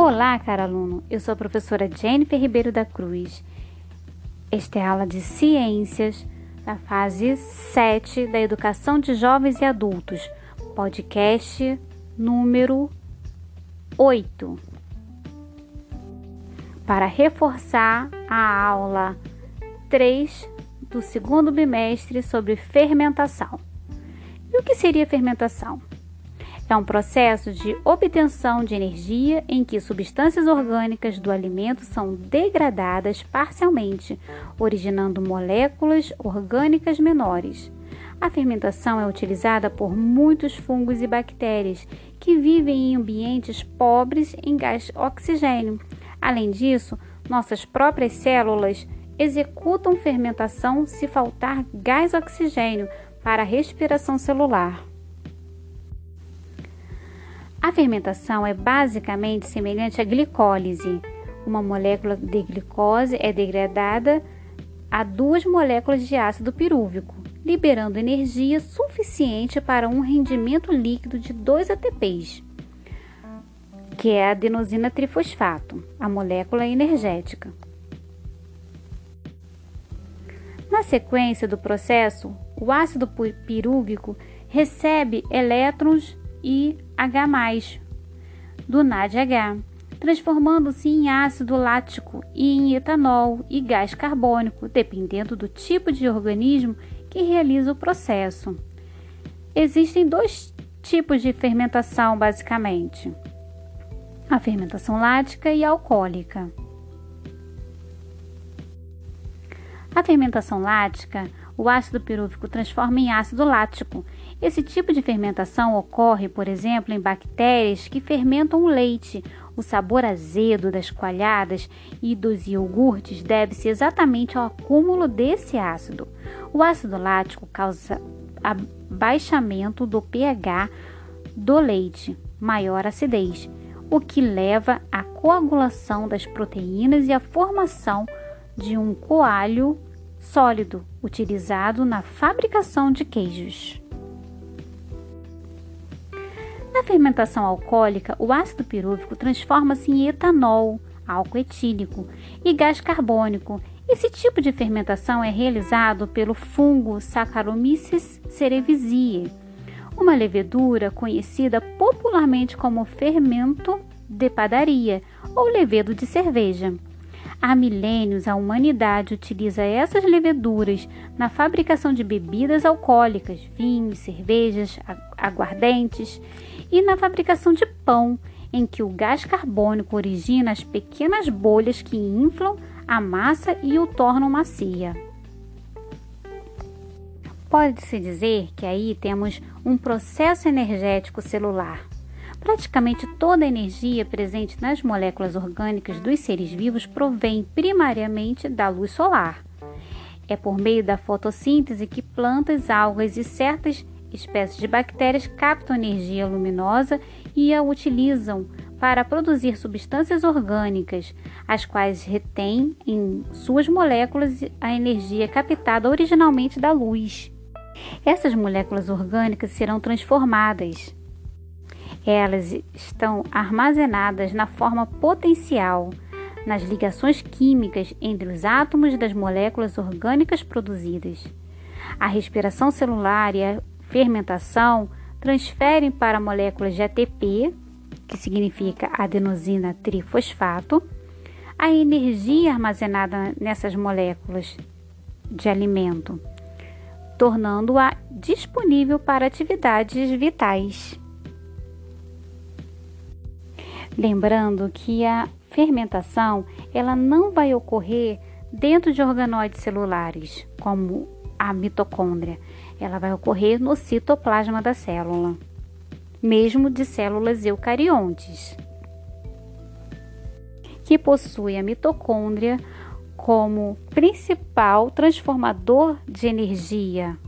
Olá, caro aluno. Eu sou a professora Jennifer Ribeiro da Cruz. Esta é a aula de Ciências da fase 7 da Educação de Jovens e Adultos, podcast número 8. Para reforçar a aula 3 do segundo bimestre sobre fermentação. E o que seria fermentação? É um processo de obtenção de energia em que substâncias orgânicas do alimento são degradadas parcialmente, originando moléculas orgânicas menores. A fermentação é utilizada por muitos fungos e bactérias que vivem em ambientes pobres em gás oxigênio. Além disso, nossas próprias células executam fermentação se faltar gás oxigênio para a respiração celular. A fermentação é basicamente semelhante à glicólise. Uma molécula de glicose é degradada a duas moléculas de ácido pirúvico, liberando energia suficiente para um rendimento líquido de 2 ATPs, que é a adenosina trifosfato, a molécula energética. Na sequência do processo, o ácido pirúvico recebe elétrons e H+, do NADH, transformando-se em ácido lático e em etanol e gás carbônico, dependendo do tipo de organismo que realiza o processo. Existem dois tipos de fermentação, basicamente: a fermentação lática e alcoólica. A fermentação lática, o ácido pirúvico transforma em ácido lático esse tipo de fermentação ocorre, por exemplo, em bactérias que fermentam o leite. O sabor azedo das coalhadas e dos iogurtes deve-se exatamente ao acúmulo desse ácido. O ácido lático causa abaixamento do pH do leite, maior acidez, o que leva à coagulação das proteínas e à formação de um coalho sólido utilizado na fabricação de queijos. Na fermentação alcoólica, o ácido pirúvico transforma-se em etanol, álcool etílico e gás carbônico. Esse tipo de fermentação é realizado pelo fungo Saccharomyces cerevisiae, uma levedura conhecida popularmente como fermento de padaria ou levedo de cerveja. Há milênios, a humanidade utiliza essas leveduras na fabricação de bebidas alcoólicas, vinhos, cervejas, aguardentes e na fabricação de pão, em que o gás carbônico origina as pequenas bolhas que inflam a massa e o tornam macia. Pode-se dizer que aí temos um processo energético celular. Praticamente toda a energia presente nas moléculas orgânicas dos seres vivos provém primariamente da luz solar. É por meio da fotossíntese que plantas, algas e certas espécies de bactérias captam energia luminosa e a utilizam para produzir substâncias orgânicas, as quais retêm em suas moléculas a energia captada originalmente da luz. Essas moléculas orgânicas serão transformadas. Elas estão armazenadas na forma potencial, nas ligações químicas entre os átomos das moléculas orgânicas produzidas. A respiração celular e a fermentação transferem para moléculas de ATP, que significa adenosina trifosfato, a energia armazenada nessas moléculas de alimento, tornando-a disponível para atividades vitais. Lembrando que a fermentação ela não vai ocorrer dentro de organóides celulares, como a mitocôndria, ela vai ocorrer no citoplasma da célula, mesmo de células eucariontes, que possui a mitocôndria como principal transformador de energia